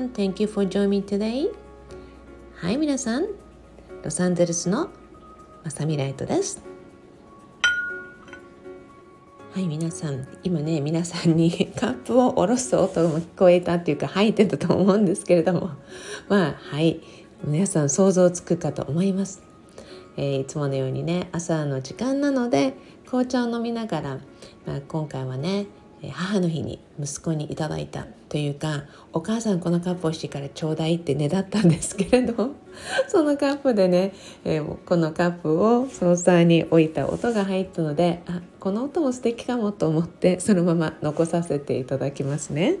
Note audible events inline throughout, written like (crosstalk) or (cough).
さん Thank you for joining me today. はい、皆さん。ロサンゼルスのまさみライトです。はい、皆さん。今ね、皆さんに (laughs) カップを下ろす音も聞こえたっていうか、入ってたと思うんですけれども。まあ、はい。皆さん想像つくかと思います。えー、いつものようにね、朝の時間なので、紅茶を飲みながら、まあ、今回はね、母の日に息子にいただいたというかお母さんこのカップ欲しいからちょうだいってねだったんですけれど (laughs) そのカップでね、えー、このカップをソーサーに置いた音が入ったのであこの音も素敵かもと思ってそのまま残させていただきますね。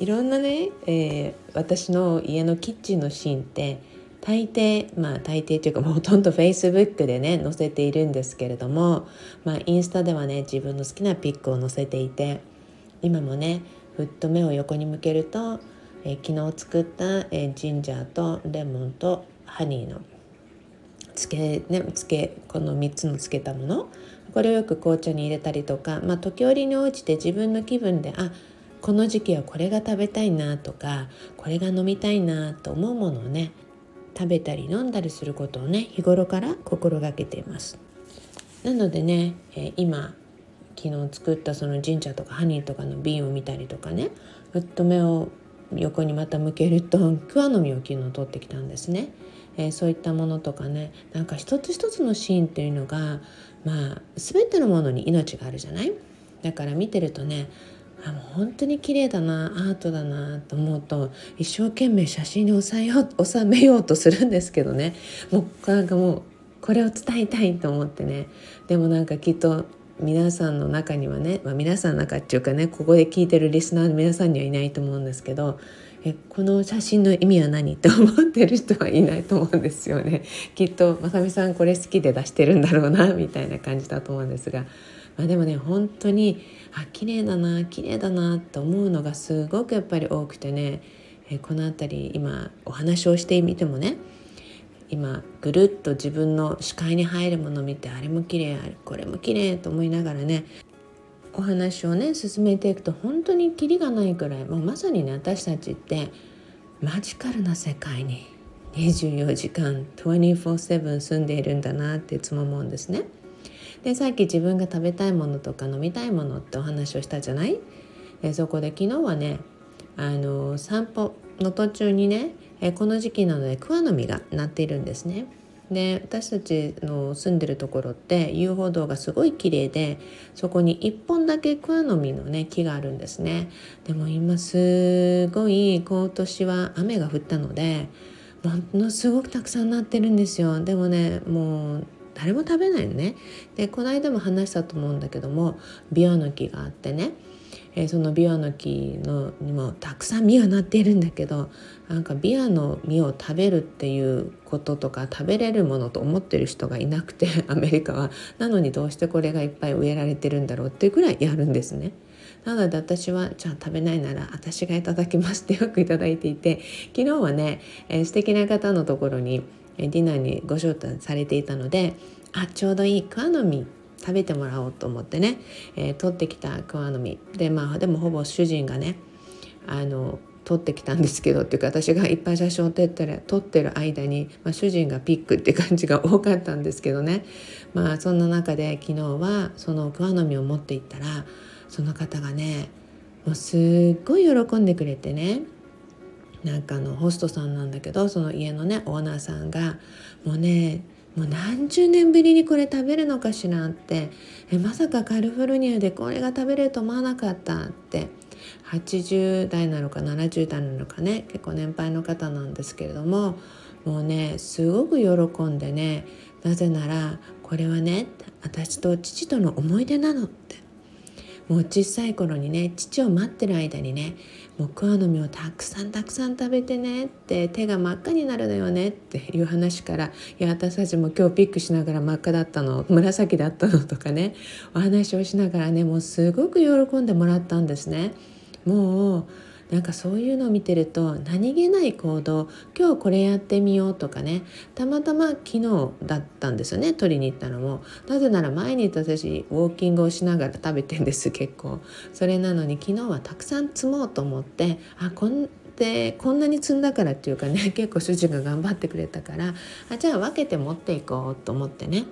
いろんなね、えー、私の家のキッチンのシーンって大抵まあ大抵というかもうほとんど Facebook でね載せているんですけれども、まあ、インスタではね自分の好きなピックを載せていて今もねふっと目を横に向けると、えー、昨日作った、えー、ジンジャーとレモンとハニーのつけねつけこの3つのつけたものこれをよく紅茶に入れたりとか、まあ、時折に応じて自分の気分であこの時期はこれが食べたいなとかこれが飲みたいなと思うものをね食べたり飲んだりすることをね日頃から心がけています。なのでね、えー、今昨日作ったその神社とかハニーとかの瓶を見たりとかねふっと目を横にまた向けると (laughs) クワの実を昨日取ってきたんですね、えー、そういったものとかねなんか一つ一つのシーンっていうのがまあ全てのものに命があるじゃない？だから見てるとねあもう本当に綺麗だなアートだなと思うと一生懸命写真に収めよう収めようとするんですけどね。もうなんかもうこれを伝えたいと思ってね。でもなんかきっと皆さんの中にはね、まあ、皆さんの中っていうかねここで聞いてるリスナーの皆さんにはいないと思うんですけどえこの写真の意味は何？って思ってる人はいないと思うんですよね。きっとまさみさんこれ好きで出してるんだろうなみたいな感じだと思うんですが、まあ、でもね本当にあ綺麗だな綺麗だなと思うのがすごくやっぱり多くてね、えこの辺り今お話をしてみてもね今ぐるっと自分の視界に入るものを見てあれも綺麗これも綺麗と思いながらねお話をね進めていくと本当にキリがないくらいもうまさにね私たちってマジカルな世界に24時間24/7住んでいるんだなっていつも思うんですね。でさっき自分が食べたいものとか飲みたいものってお話をしたじゃない？でそこで昨日はねあの散歩の途中にねえこの時期なので桑の実がなっているんですね。で私たちの住んでるところって遊歩道がすごい綺麗でそこに1本だけ桑の実のね木があるんですね。でも今すごい今年は雨が降ったのでものすごくたくさんなってるんですよ。でもねもう誰も食べないのね。でこの間も話したと思うんだけどもビワの木があってね。えー、そのビワの木のにもたくさん実がなっているんだけどなんかビワの実を食べるっていうこととか食べれるものと思ってる人がいなくて (laughs) アメリカは。なのにどうしてこれがいっぱい植えられてるんだろうっていうぐらいやるんですね。なので私はじゃあ食べないなら私がいただきますってよくいただいていて昨日はね、えー、素敵な方のところにディナーにご招待されていたのであちょうどいい桑の実食べてもらおうと思ってね、えー、取ってきた桑の実でまあでもほぼ主人がねあの取ってきたんですけどっていうか私がいっぱい写真を撮ってる撮ってる間に、まあ、主人がピックって感じが多かったんですけどね。まあそんな中で昨日はその桑の実を持っていったらその方がねもうすっごい喜んでくれてねなんかのホストさんなんだけどその家のねオーナーさんがもうねもう何十年ぶりにこれ食べるのかしらってえまさかカリフォルニアでこれが食べれると思わなかったって80代なのか70代なのかね結構年配の方なんですけれどももうねすごく喜んでねなぜならこれはね私と父との思い出なのって。もう小さい頃にね父を待ってる間にねもう桑の実をたくさんたくさん食べてねって手が真っ赤になるのよねっていう話からいや私たちも今日ピックしながら真っ赤だったの紫だったのとかねお話をしながらねもうすごく喜んでもらったんですね。もうなんかそういうのを見てると何気ない行動今日これやってみようとかねたまたま昨日だったんですよね取りに行ったのも。なぜなら毎日私ウォーキングをしながら食べてんです結構。それなのに昨日はたくさん積もうと思ってあこんでこんなに積んだからっていうかね結構主人が頑張ってくれたからあじゃあ分けて持っていこうと思ってね。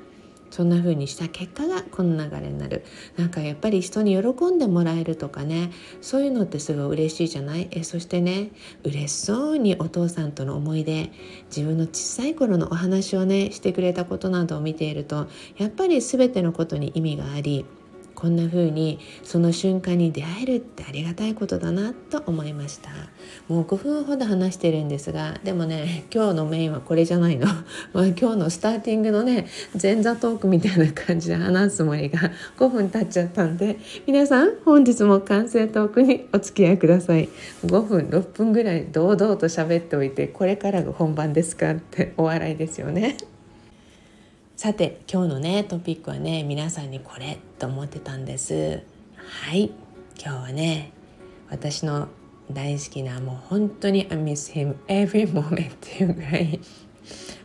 そんな風にした結果がこの流れになる。なんかやっぱり人に喜んでもらえるとかね。そういうのってすごい嬉しいじゃない？えそしてね嬉しそうにお父さんとの思い出。自分の小さい頃のお話をねしてくれたことなどを見ているとやっぱり全てのことに意味がありこんな風にその瞬間に出会えるってありがたいことだなと思いました。もう5分ほど話してるんですがでもね今日のメインはこれじゃないの、(laughs) まあ、今日のスターティングのね前座トークみたいな感じで話すつもりが5分経っちゃったんで皆さん本日も完成トークにお付き合いください。5分6分ぐらい堂々と喋っておいてこれからが本番ですかってお笑いですよね。さて今日のねトピックはね皆さんにこれ。と思ってたんです。はい。今日はね私の大好きなもう本当に I miss him every moment っていうぐらい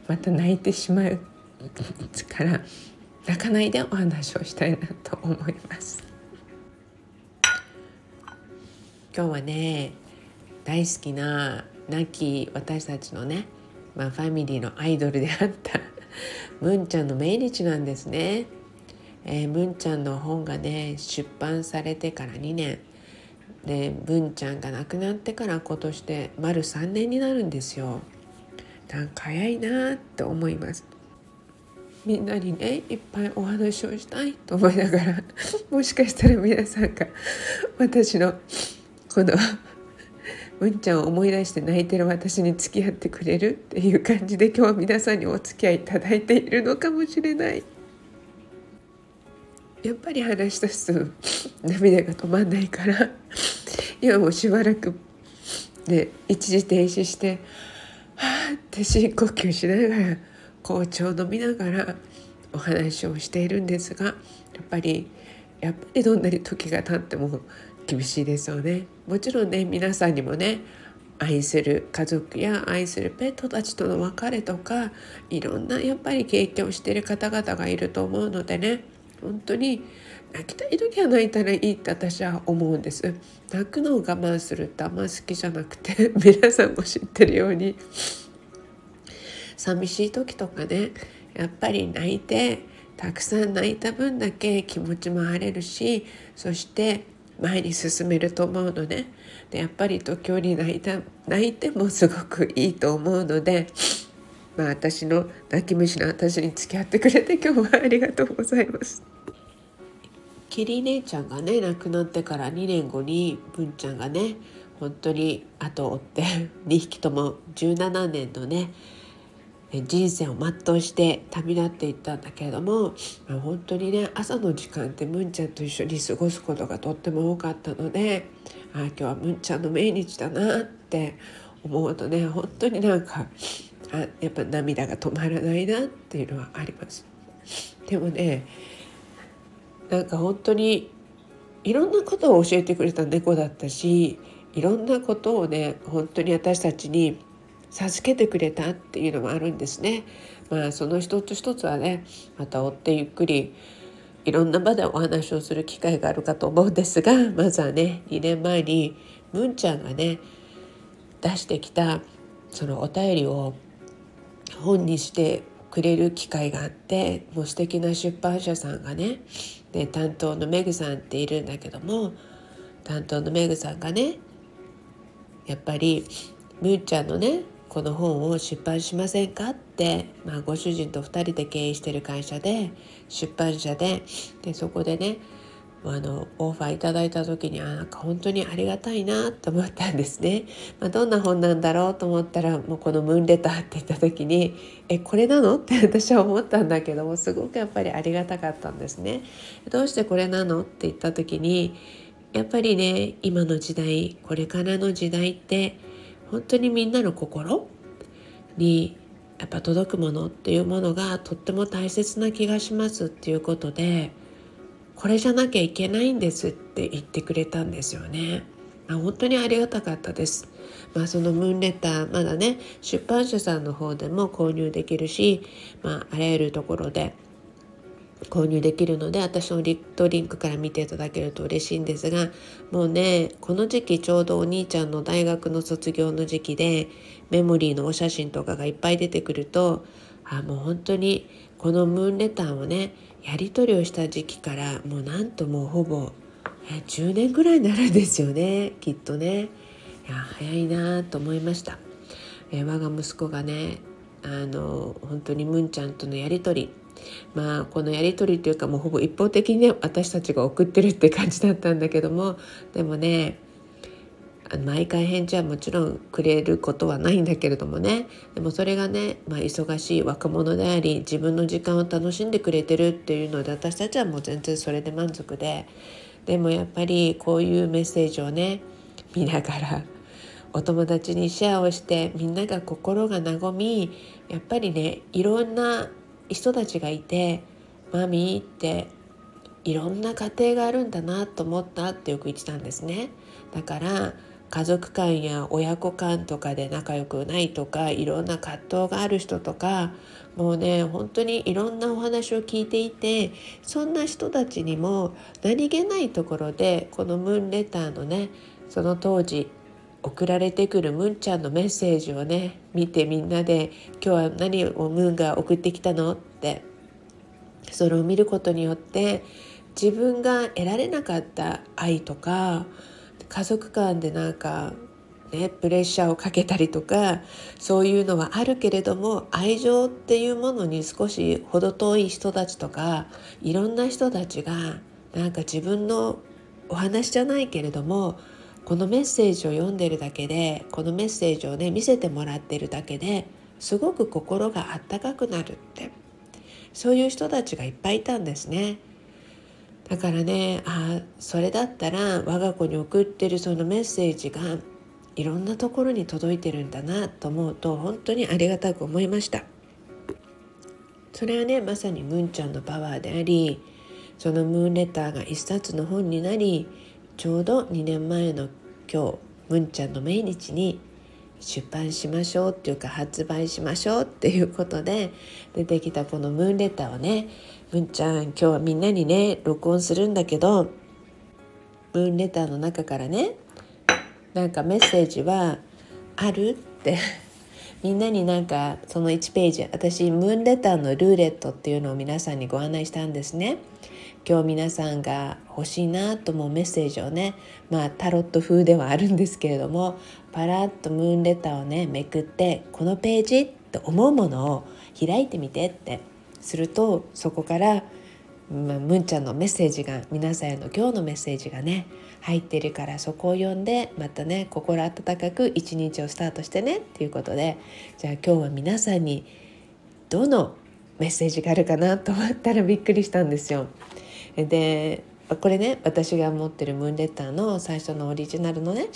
また泣いてしまう (laughs) から泣かないでお話をしたいなと思います。今日はね大好きな亡き私たちのね、まあ、ファミリーのアイドルであった (laughs) ムンちゃんの命日なんですね、えー、ちゃんの本がね出版されてから2年。で文ちゃんが亡くなってから今年で丸3年になるんですよ。なんか早いなって思います。みんなにねいっぱいお話をしたいと思いながら (laughs) もしかしたら皆さんが私のこのうんちゃんを思い出して泣いてる私に付き合ってくれるっていう感じで今日は皆さんにお付き合いいただいているのかもしれない。やっぱり話し出すと涙が止まんないから今もしばらくで一時停止してはあって深呼吸しながら紅茶を飲みながらお話をしているんですがやっぱりやっぱりどんなに時が経っても厳しいですよね。もちろんね皆さんにもね愛する家族や愛するペットたちとの別れとかいろんなやっぱり経験をしている方々がいると思うのでね本当に泣きたい時は泣いたらいいって私は思うんです。泣くのを我慢する。ってあんま好きじゃなくて (laughs) 皆さんも知ってるように寂しい時とかねやっぱり泣いてたくさん泣いた分だけ気持ちも晴れるしそして前に進めると思うのね。でやっぱり時折泣いた泣いてもすごくいいと思うのでまあ私の泣き虫の私に付き合ってくれて今日はありがとうございます。キリ姉ちゃんがね亡くなってから2年後に文ちゃんがね本当に後を追って (laughs) 2匹とも17年のね人生を全うして旅立っていったんだけれども、まあ、本当にね朝の時間ってムンちゃんと一緒に過ごすことがとっても多かったのであ今日はムンちゃんの命日だなって思うとね本当になんかあやっぱ涙が止まらないなっていうのはあります。でもねなんか本当にいろんなことを教えてくれた猫だったしいろんなことをね本当に私たちに授けてくれたっていうのもあるんですね。まあその一つ一つはねまた追ってゆっくりいろんな場でお話をする機会があるかと思うんですがまずはね2年前にむんちゃんがね出してきたそのお便りを本にしてくれる機会があってもう素敵な出版社さんがねで担当のメグさんっているんだけども担当のメグさんがねやっぱりむーちゃんのねこの本を出版しませんかって、まあ、ご主人と2人で経営してる会社で出版社ででそこでねあのオファーいただいた時にあなんか本当にありがたいなと思ったんですね、(laughs) まあ、どんな本なんだろうと思ったらもうこの「ムーンレター」って言った時に「(laughs) えこれなの?」って私は思ったんだけどもすごくやっぱりありがたかったんですね。どうしてこれなの？って言った時にやっぱりね今の時代これからの時代って本当にみんなの心にやっぱ届くものっていうものがとっても大切な気がしますっていうことでこれじゃなきゃいけないんですって言ってくれたんですよね。あ本当にありがたかったです。まあ、そのムーンレターまだね出版社さんの方でも購入できるし、まあ、あらゆるところで購入できるので私のリットリンクから見ていただけると嬉しいんですがもうねこの時期ちょうどお兄ちゃんの大学の卒業の時期でメモリーのお写真とかがいっぱい出てくるとあもう本当にこのムーンレターをねやり取りをした時期からもうなんともうほぼ10年ぐらいになるんですよね (laughs) きっとね。いや早いなと思いました。え我が息子がねあの本当にムンちゃんとのやり取りまあこのやり取りというかもうほぼ一方的にね私たちが送ってるって感じだったんだけどもでもね毎回返事はもちろんくれることはないんだけれどもねでもそれがね、まあ、忙しい若者であり自分の時間を楽しんでくれてるっていうので私たちはもう全然それで満足ででもやっぱりこういうメッセージをね見ながらお友達にシェアをしてみんなが心が和みやっぱりねいろんな人たちがいて「マミー」っていろんな家庭があるんだなと思ったってよく言ってたんですね。だから家族間や親子間とかで仲良くないとかいろんな葛藤がある人とかもうね本当にいろんなお話を聞いていてそんな人たちにも何気ないところでこのムーンレターのねその当時送られてくるムンちゃんのメッセージをね見てみんなで「今日は何をムーンが送ってきたの?」ってそれを見ることによって自分が得られなかった愛とか家族間でなんかねプレッシャーをかけたりとかそういうのはあるけれども愛情っていうものに少し程遠い人たちとかいろんな人たちがなんか自分のお話じゃないけれどもこのメッセージを読んでるだけでこのメッセージをね見せてもらってるだけですごく心があったかくなるってそういう人たちがいっぱいいたんですね。だからねあそれだったら我が子に送ってるそのメッセージがいろんなところに届いてるんだなと思うと本当にありがたく思いました。それはねまさにムンちゃんのパワーでありそのムーンレターが一冊の本になりちょうど2年前の今日ムンちゃんの命日に出版しましょうっていうか発売しましょうっていうことで出てきたこのムーンレターをねむんちゃん今日はみんなにね録音するんだけどムーンレターの中からねなんかメッセージはあるって (laughs) みんなになんかその1ページ私ムーンレターのルーレットっていうのを皆さんにご案内したんですね。今日皆さんが欲しいなと思うメッセージをねまあタロット風ではあるんですけれどもパラッとムーンレターをねめくってこのページと思うものを開いてみてってするとそこから、まあ、むんちゃんのメッセージが皆さんへの今日のメッセージがね入ってるからそこを読んでまたね心温かく一日をスタートしてねっていうことでじゃあ今日は皆さんにどのメッセージがあるかなと思ったらびっくりしたんですよ。でこれね私が持ってるムーンレッターの最初のオリジナルのね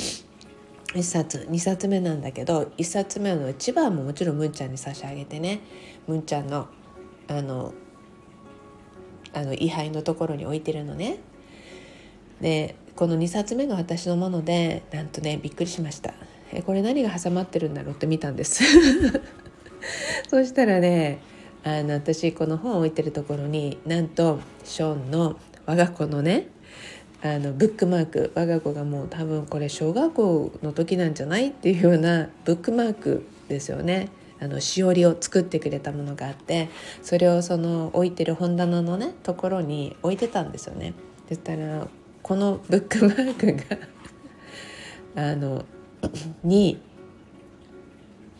1冊2冊目なんだけど1冊目の一番ももちろんムンちゃんに差し上げてねムンちゃんのあのあの位牌のところに置いてるのね。でこの2冊目が私のものでなんとねびっくりしましたえこれ何が挟まってるんだろうって見たんです (laughs) そしたらねあの私この本を置いてるところになんとショーンの我が子のねあのブックマーク我が子がもう多分これ小学校の時なんじゃない？っていうようなブックマークですよね。あのしおりを作ってくれたものがあってそれをその置いてる本棚のねところに置いてたんですよね。そしたらこのブックマークが (laughs) あのに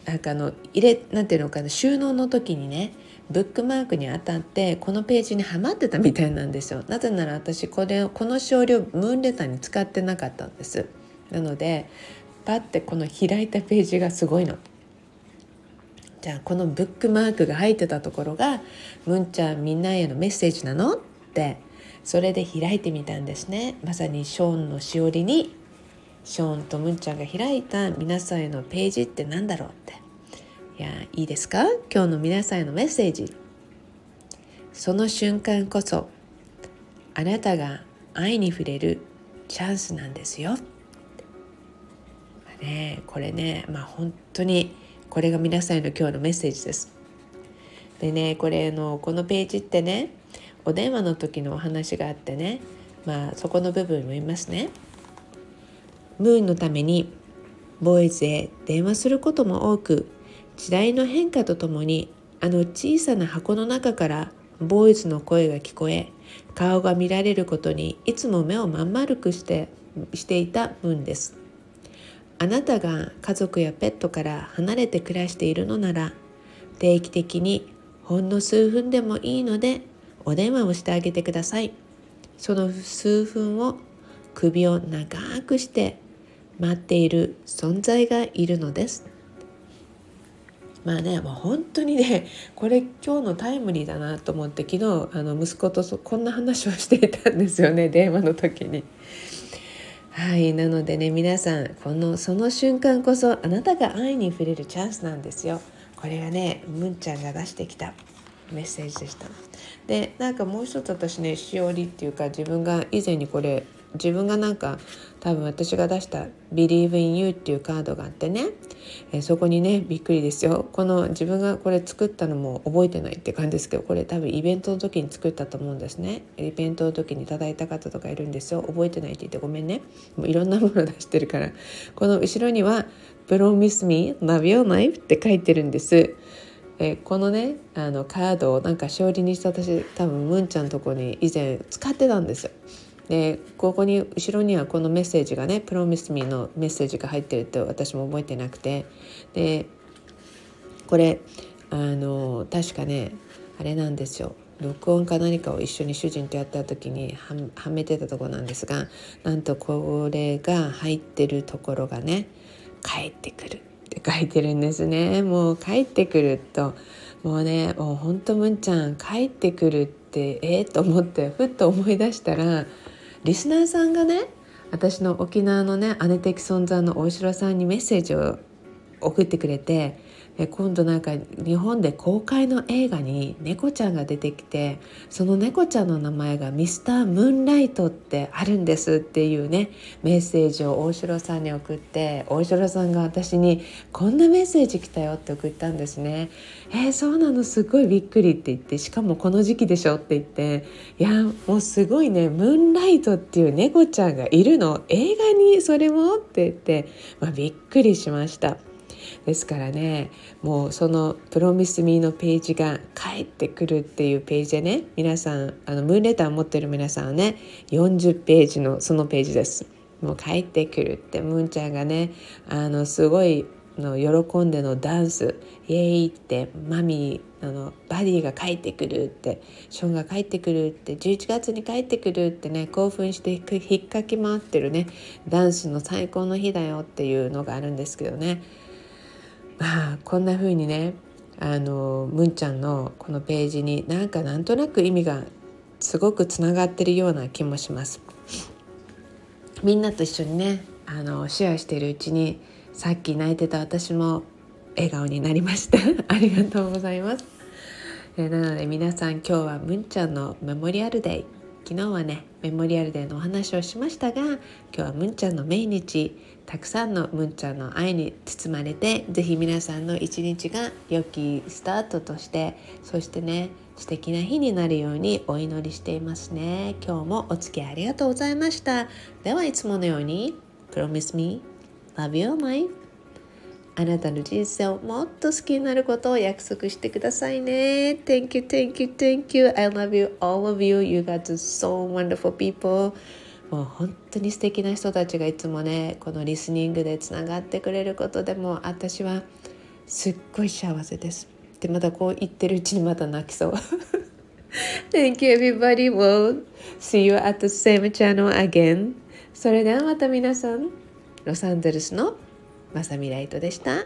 なんかあの入れなんていうのかな収納の時にねブックマークに当たってこのページにはまってたみたいなんですよ。なぜなら私これこの少量ムーンレターに使ってなかったんです。なのでパッてこの開いたページがすごいの。じゃあこのブックマークが入ってたところが「ムンちゃんみんなへのメッセージなの?」ってそれで開いてみたんですね。まさにショーンのしおりにショーンとムンちゃんが開いた皆さんへのページって何だろう？っていやいいですか今日の皆さんへのメッセージその瞬間こそあなたが愛に触れるチャンスなんですよねこれねまあ本当にこれが皆さんへの今日のメッセージです。でねこれのこのページってねお電話の時のお話があってねまあそこの部分を言いますね。ムーンのためにボーイズへ電話することも多く時代の変化とともにあの小さな箱の中からボーイズの声が聞こえ顔が見られることにいつも目をまん丸くしてしていたムーンですあなたが家族やペットから離れて暮らしているのなら定期的にほんの数分でもいいのでお電話をしてあげてくださいその数分を首を長くして待っている存在がいるのですまあねもう本当にねこれ今日のタイムリーだなと思って昨日あの息子とこんな話をしていたんですよね電話の時に。はいなのでね皆さんこのその瞬間こそあなたが愛に触れるチャンスなんですよ。これがねむんちゃんが出してきたメッセージでした。でなんかもう一つ私ねしおりっていうか自分が以前にこれ自分がなんか多分私が出した「Believe in You」っていうカードがあってね、えそこにねびっくりですよ。この自分がこれ作ったのも覚えてないって感じですけどこれ多分イベントの時に作ったと思うんですね。イベントの時にいただいた方とかいるんですよ。覚えてないって言ってごめんね。もういろんなもの出してるから。この後ろには「Promise me love your life」って書いてるんです。えこのねあのカードをなんか勝利にして私多分ムンちゃんのとこに以前使ってたんですよ。でここに後ろにはこのメッセージがね「プロミスミーのメッセージが入ってるって私も覚えてなくて。でこれあの確かねあれなんですよ。録音か何かを一緒に主人とやった時にはめてたとこなんですがなんとこれが入ってるところがね「帰ってくる」って書いてるんですね。もう帰ってくるともうねもうほんとむんちゃん帰ってくるってえー、と思ってふっと思い出したらリスナーさんがね私の沖縄のね姉的存在の大城さんにメッセージを送ってくれて今度なんか日本で公開の映画に猫ちゃんが出てきてその猫ちゃんの名前がミスタームーンライトってあるんですっていうねメッセージを大城さんに送って大城さんが私にこんなメッセージ来たよって送ったんですね。えー、そうなのすごいびっくりって言ってしかもこの時期でしょって言っていやもうすごいねムーンライトっていう猫ちゃんがいるの？映画にそれも？って言って、まあ、びっくりしました。ですからねもうその「プロミスミーのページが返ってくるっていうページでね皆さんあのムーンレター持ってる皆さんはね40ページのそのページです。もう帰ってくるってムーンちゃんがねあのすごいの喜んでのダンスイエーイってマミーあのバディが帰ってくるってショーンが帰ってくるって11月に帰ってくるってね興奮して引っかき回ってるねダンスの最高の日だよっていうのがあるんですけどねまあこんな風にねあのむんちゃんのこのページになんかなんとなく意味がすごくつながってるような気もします。みんなと一緒にねあのシェアしているうちにさっき泣いてた私も笑顔になりました。(laughs) ありがとうございます。えなので皆さん今日はむんちゃんのメモリアルデイ。昨日はねメモリアルデーのお話をしましたが今日はむんちゃんの命日たくさんのむんちゃんの愛に包まれて是非皆さんの一日が良きスタートとしてそしてね素敵な日になるようにお祈りしていますね。今日もお付き合いありがとうございました。ではいつものように Promise me love your life あなたの人生をもっと好きになることを約束してくださいね。Thank you, thank you, thank you. I love you, all of you. You got so wonderful people. もう本当に素敵な人たちがいつもねこのリスニングでつながってくれることでも私はすっごい幸せです。でまたこう言ってるうちにまた泣きそう。Thank you everybody. We'll see you at the same channel again. それではまた皆さんロサンゼルスのまさみライトでした。